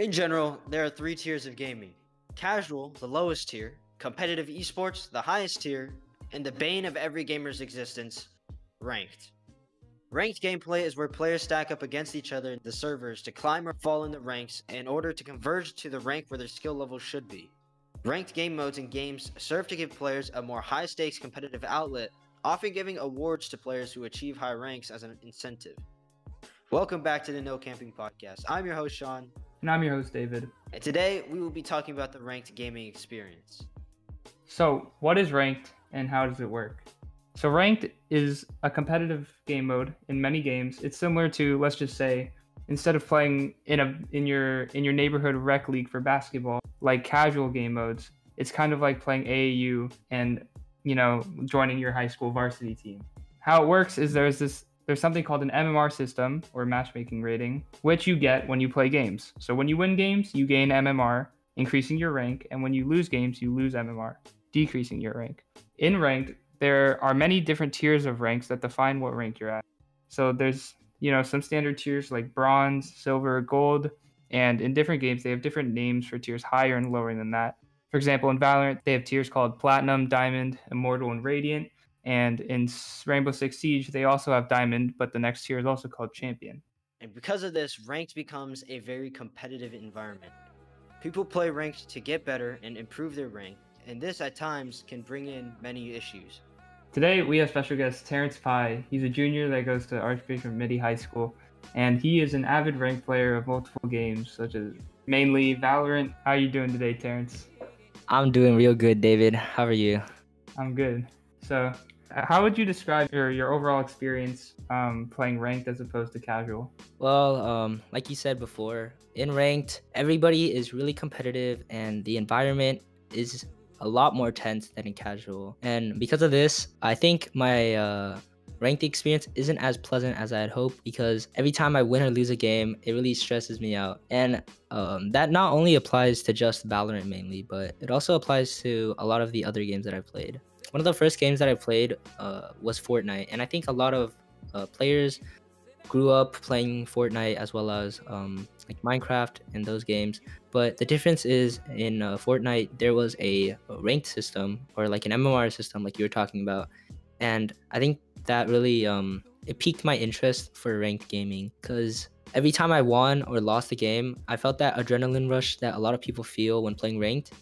In general, there are three tiers of gaming casual, the lowest tier, competitive esports, the highest tier, and the bane of every gamer's existence, ranked. Ranked gameplay is where players stack up against each other in the servers to climb or fall in the ranks in order to converge to the rank where their skill level should be. Ranked game modes and games serve to give players a more high stakes competitive outlet, often giving awards to players who achieve high ranks as an incentive. Welcome back to the No Camping Podcast. I'm your host, Sean. And I'm your host, David. And today we will be talking about the ranked gaming experience. So, what is ranked and how does it work? So, ranked is a competitive game mode in many games. It's similar to, let's just say, instead of playing in a in your in your neighborhood rec league for basketball, like casual game modes, it's kind of like playing AAU and you know joining your high school varsity team. How it works is there's this there's something called an MMR system or matchmaking rating, which you get when you play games. So when you win games, you gain MMR, increasing your rank, and when you lose games, you lose MMR, decreasing your rank. In ranked, there are many different tiers of ranks that define what rank you're at. So there's, you know, some standard tiers like bronze, silver, gold, and in different games they have different names for tiers higher and lower than that. For example, in Valorant, they have tiers called platinum, diamond, immortal, and radiant. And in Rainbow Six Siege, they also have Diamond, but the next tier is also called Champion. And because of this, ranked becomes a very competitive environment. People play ranked to get better and improve their rank, and this at times can bring in many issues. Today we have special guest Terrence Pye. He's a junior that goes to Archbishop Mitty High School, and he is an avid ranked player of multiple games, such as mainly Valorant. How are you doing today, Terrence? I'm doing real good, David. How are you? I'm good. So, how would you describe your, your overall experience um, playing ranked as opposed to casual? Well, um, like you said before, in ranked, everybody is really competitive and the environment is a lot more tense than in casual. And because of this, I think my uh, ranked experience isn't as pleasant as I had hoped because every time I win or lose a game, it really stresses me out. And um, that not only applies to just Valorant mainly, but it also applies to a lot of the other games that I've played one of the first games that I played uh, was Fortnite, and I think a lot of uh, players grew up playing Fortnite as well as um, like Minecraft and those games. But the difference is in uh, Fortnite there was a ranked system or like an MMR system, like you were talking about, and I think that really um, it piqued my interest for ranked gaming because every time I won or lost a game, I felt that adrenaline rush that a lot of people feel when playing ranked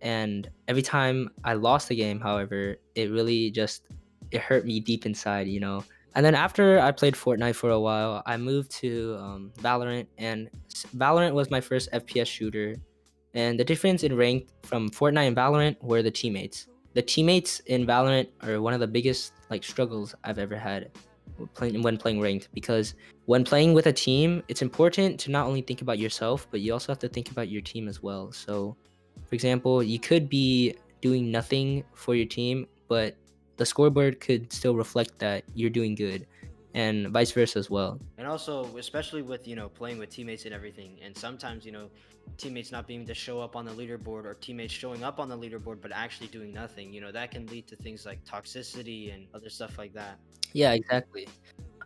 and every time I lost the game, however, it really just it hurt me deep inside, you know. And then after I played Fortnite for a while, I moved to um, Valorant, and Valorant was my first FPS shooter. And the difference in rank from Fortnite and Valorant were the teammates. The teammates in Valorant are one of the biggest like struggles I've ever had playing when playing ranked because when playing with a team, it's important to not only think about yourself, but you also have to think about your team as well. So for example, you could be doing nothing for your team, but the scoreboard could still reflect that you're doing good and vice versa as well. And also, especially with, you know, playing with teammates and everything, and sometimes, you know, teammates not being able to show up on the leaderboard or teammates showing up on the leaderboard but actually doing nothing, you know, that can lead to things like toxicity and other stuff like that. Yeah, exactly.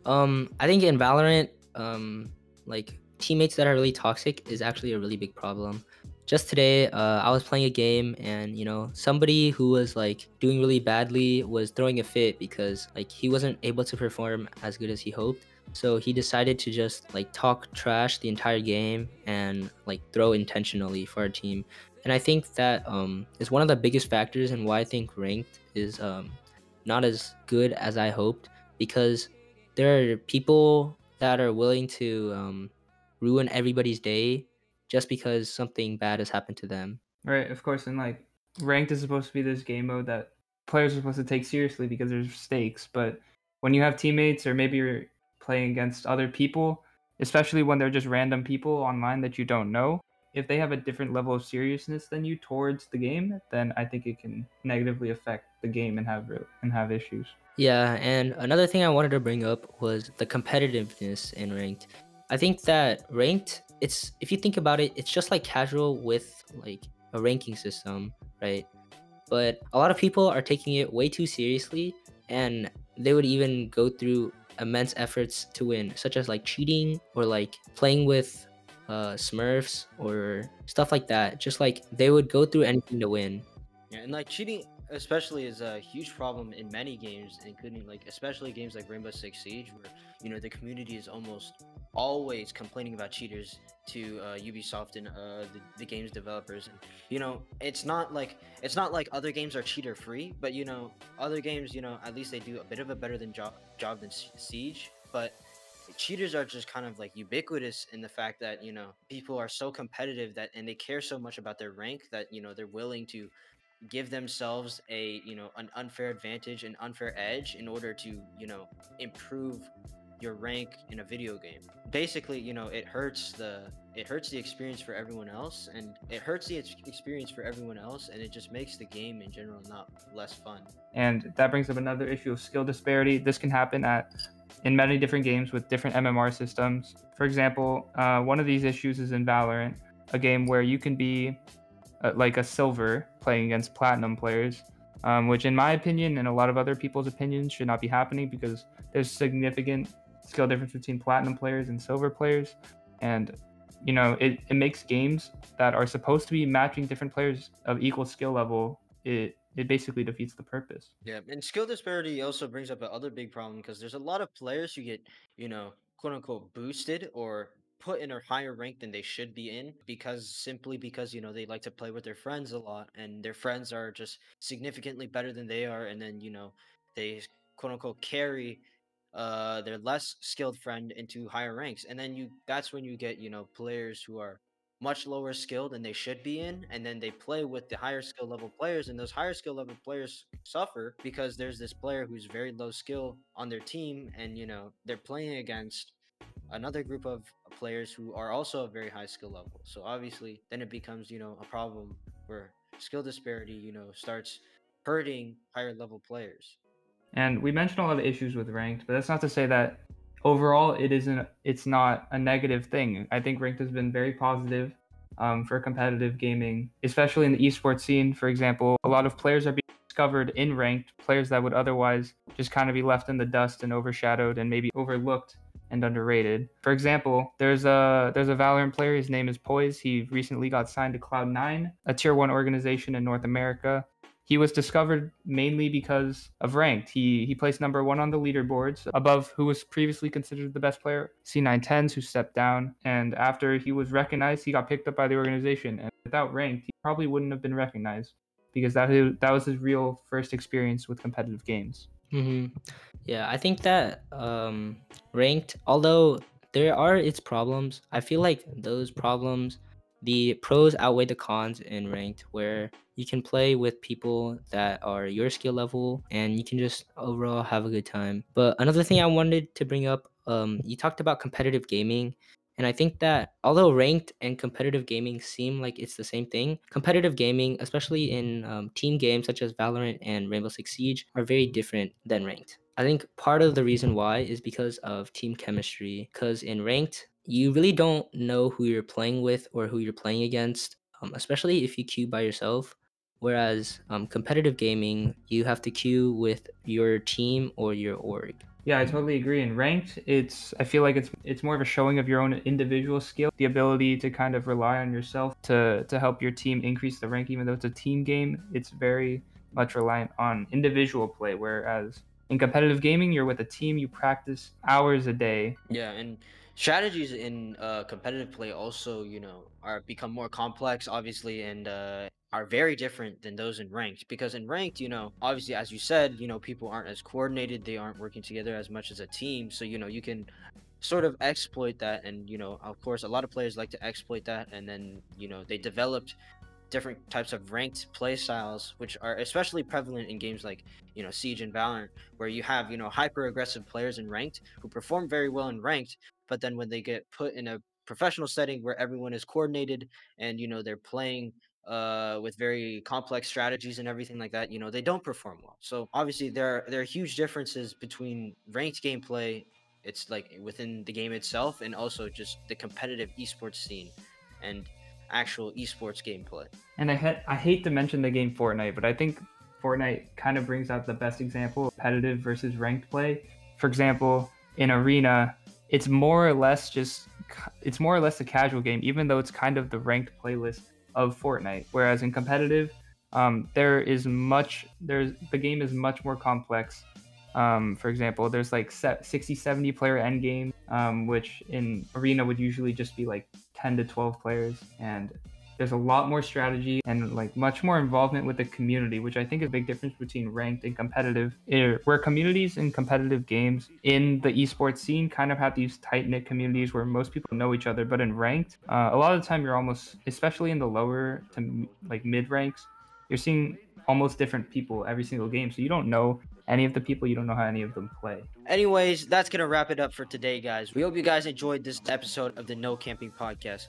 Um, I think in Valorant, um, like teammates that are really toxic is actually a really big problem just today uh, i was playing a game and you know somebody who was like doing really badly was throwing a fit because like he wasn't able to perform as good as he hoped. So he decided to just like talk trash the entire game and like throw intentionally for our team. And i think that um, is one of the biggest factors in why i think ranked is um, not as good as i hoped because there are people that are willing to um, ruin everybody's day just because something bad has happened to them. Right, of course, and like ranked is supposed to be this game mode that players are supposed to take seriously because there's stakes. But when you have teammates or maybe you're playing against other people, especially when they're just random people online that you don't know, if they have a different level of seriousness than you towards the game, then I think it can negatively affect the game and have and have issues. Yeah, and another thing I wanted to bring up was the competitiveness in ranked. I think that ranked it's if you think about it, it's just like casual with like a ranking system, right? But a lot of people are taking it way too seriously and they would even go through immense efforts to win, such as like cheating or like playing with uh, Smurfs or stuff like that. Just like they would go through anything to win. Yeah, and like cheating, especially, is a huge problem in many games, including like especially games like Rainbow Six Siege, where you know the community is almost always complaining about cheaters to uh, Ubisoft and uh, the, the game's developers. And you know, it's not like it's not like other games are cheater free, but you know, other games, you know, at least they do a bit of a better than job job than Siege. But cheaters are just kind of like ubiquitous in the fact that you know people are so competitive that and they care so much about their rank that you know they're willing to give themselves a you know an unfair advantage an unfair edge in order to you know improve your rank in a video game. Basically, you know, it hurts the it hurts the experience for everyone else and it hurts the experience for everyone else and it just makes the game in general not less fun. And that brings up another issue of skill disparity. This can happen at in many different games with different MMR systems. For example, uh, one of these issues is in Valorant, a game where you can be uh, like a silver playing against platinum players, um, which, in my opinion, and a lot of other people's opinions, should not be happening because there's significant skill difference between platinum players and silver players. And, you know, it, it makes games that are supposed to be matching different players of equal skill level, it, it basically defeats the purpose. Yeah, and skill disparity also brings up another big problem because there's a lot of players who get, you know, quote unquote boosted or put in a higher rank than they should be in because simply because you know they like to play with their friends a lot and their friends are just significantly better than they are and then you know they quote unquote carry uh their less skilled friend into higher ranks and then you that's when you get you know players who are much lower skilled than they should be in and then they play with the higher skill level players and those higher skill level players suffer because there's this player who's very low skill on their team and you know they're playing against another group of players who are also a very high skill level so obviously then it becomes you know a problem where skill disparity you know starts hurting higher level players and we mentioned a lot of issues with ranked, but that's not to say that overall it isn't. It's not a negative thing. I think ranked has been very positive um, for competitive gaming, especially in the esports scene. For example, a lot of players are being discovered in ranked, players that would otherwise just kind of be left in the dust and overshadowed and maybe overlooked and underrated. For example, there's a there's a Valorant player. His name is Poise. He recently got signed to Cloud9, a tier one organization in North America. He was discovered mainly because of ranked. He he placed number one on the leaderboards, above who was previously considered the best player, C9 TenZ, who stepped down. And after he was recognized, he got picked up by the organization. And without ranked, he probably wouldn't have been recognized because that that was his real first experience with competitive games. Mm-hmm. Yeah, I think that um, ranked, although there are its problems, I feel like those problems the pros outweigh the cons in ranked where you can play with people that are your skill level and you can just overall have a good time but another thing i wanted to bring up um, you talked about competitive gaming and i think that although ranked and competitive gaming seem like it's the same thing competitive gaming especially in um, team games such as valorant and rainbow six siege are very different than ranked I think part of the reason why is because of team chemistry. Because in ranked, you really don't know who you're playing with or who you're playing against, um, especially if you queue by yourself. Whereas um, competitive gaming, you have to queue with your team or your org. Yeah, I totally agree. In ranked, it's I feel like it's it's more of a showing of your own individual skill, the ability to kind of rely on yourself to to help your team increase the rank. Even though it's a team game, it's very much reliant on individual play. Whereas in competitive gaming, you're with a team, you practice hours a day. Yeah, and strategies in uh, competitive play also, you know, are become more complex, obviously, and uh, are very different than those in ranked. Because in ranked, you know, obviously, as you said, you know, people aren't as coordinated, they aren't working together as much as a team. So, you know, you can sort of exploit that and you know of course a lot of players like to exploit that and then you know they developed different types of ranked play styles, which are especially prevalent in games like you know Siege and Valorant, where you have you know hyper aggressive players in ranked who perform very well in ranked, but then when they get put in a professional setting where everyone is coordinated and you know they're playing uh, with very complex strategies and everything like that, you know they don't perform well. So obviously there are, there are huge differences between ranked gameplay. It's like within the game itself, and also just the competitive esports scene. And actual esports gameplay. And I ha- I hate to mention the game Fortnite, but I think Fortnite kind of brings out the best example of competitive versus ranked play. For example, in Arena, it's more or less just it's more or less a casual game, even though it's kind of the ranked playlist of Fortnite. Whereas in competitive, um, there is much there's the game is much more complex. Um, for example, there's like se- 60, 70 player end game, um, which in arena would usually just be like 10 to 12 players, and there's a lot more strategy and like much more involvement with the community, which I think is a big difference between ranked and competitive. Eh, Where communities in competitive games in the esports scene kind of have these tight knit communities where most people know each other, but in ranked, uh, a lot of the time you're almost, especially in the lower to like mid ranks, you're seeing almost different people every single game, so you don't know any of the people, you don't know how any of them play. Anyways, that's gonna wrap it up for today, guys. We hope you guys enjoyed this episode of the No Camping Podcast.